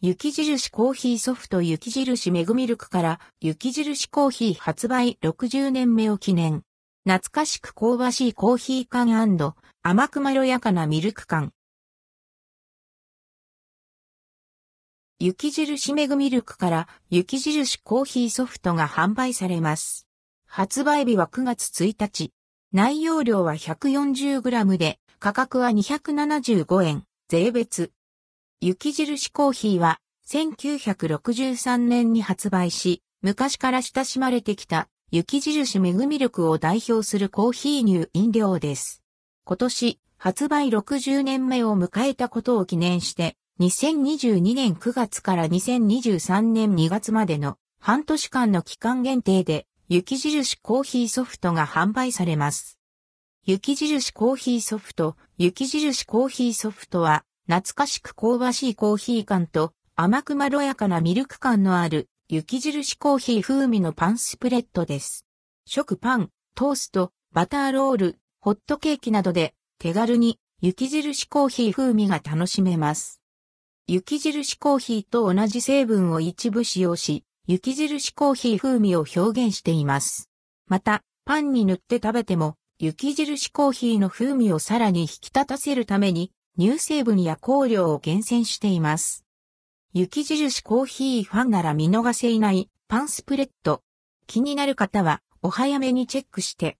雪印コーヒーソフト雪印メグミルクから雪印コーヒー発売60年目を記念。懐かしく香ばしいコーヒー缶甘くまろやかなミルク缶。雪印メグミルクから雪印コーヒーソフトが販売されます。発売日は9月1日。内容量は 140g で価格は275円、税別。雪印コーヒーは1963年に発売し、昔から親しまれてきた雪印メグミルクを代表するコーヒー乳飲料です。今年発売60年目を迎えたことを記念して、2022年9月から2023年2月までの半年間の期間限定で雪印コーヒーソフトが販売されます。雪印コーヒーソフト、雪印コーヒーソフトは懐かしく香ばしいコーヒー感と甘くまろやかなミルク感のある雪印コーヒー風味のパンスプレッドです。食パン、トースト、バターロール、ホットケーキなどで手軽に雪印コーヒー風味が楽しめます。雪印コーヒーと同じ成分を一部使用し、雪印コーヒー風味を表現しています。また、パンに塗って食べても、雪印コーヒーの風味をさらに引き立たせるために、乳成分や香料を厳選しています。雪印コーヒーファンなら見逃せいないパンスプレッド。気になる方はお早めにチェックして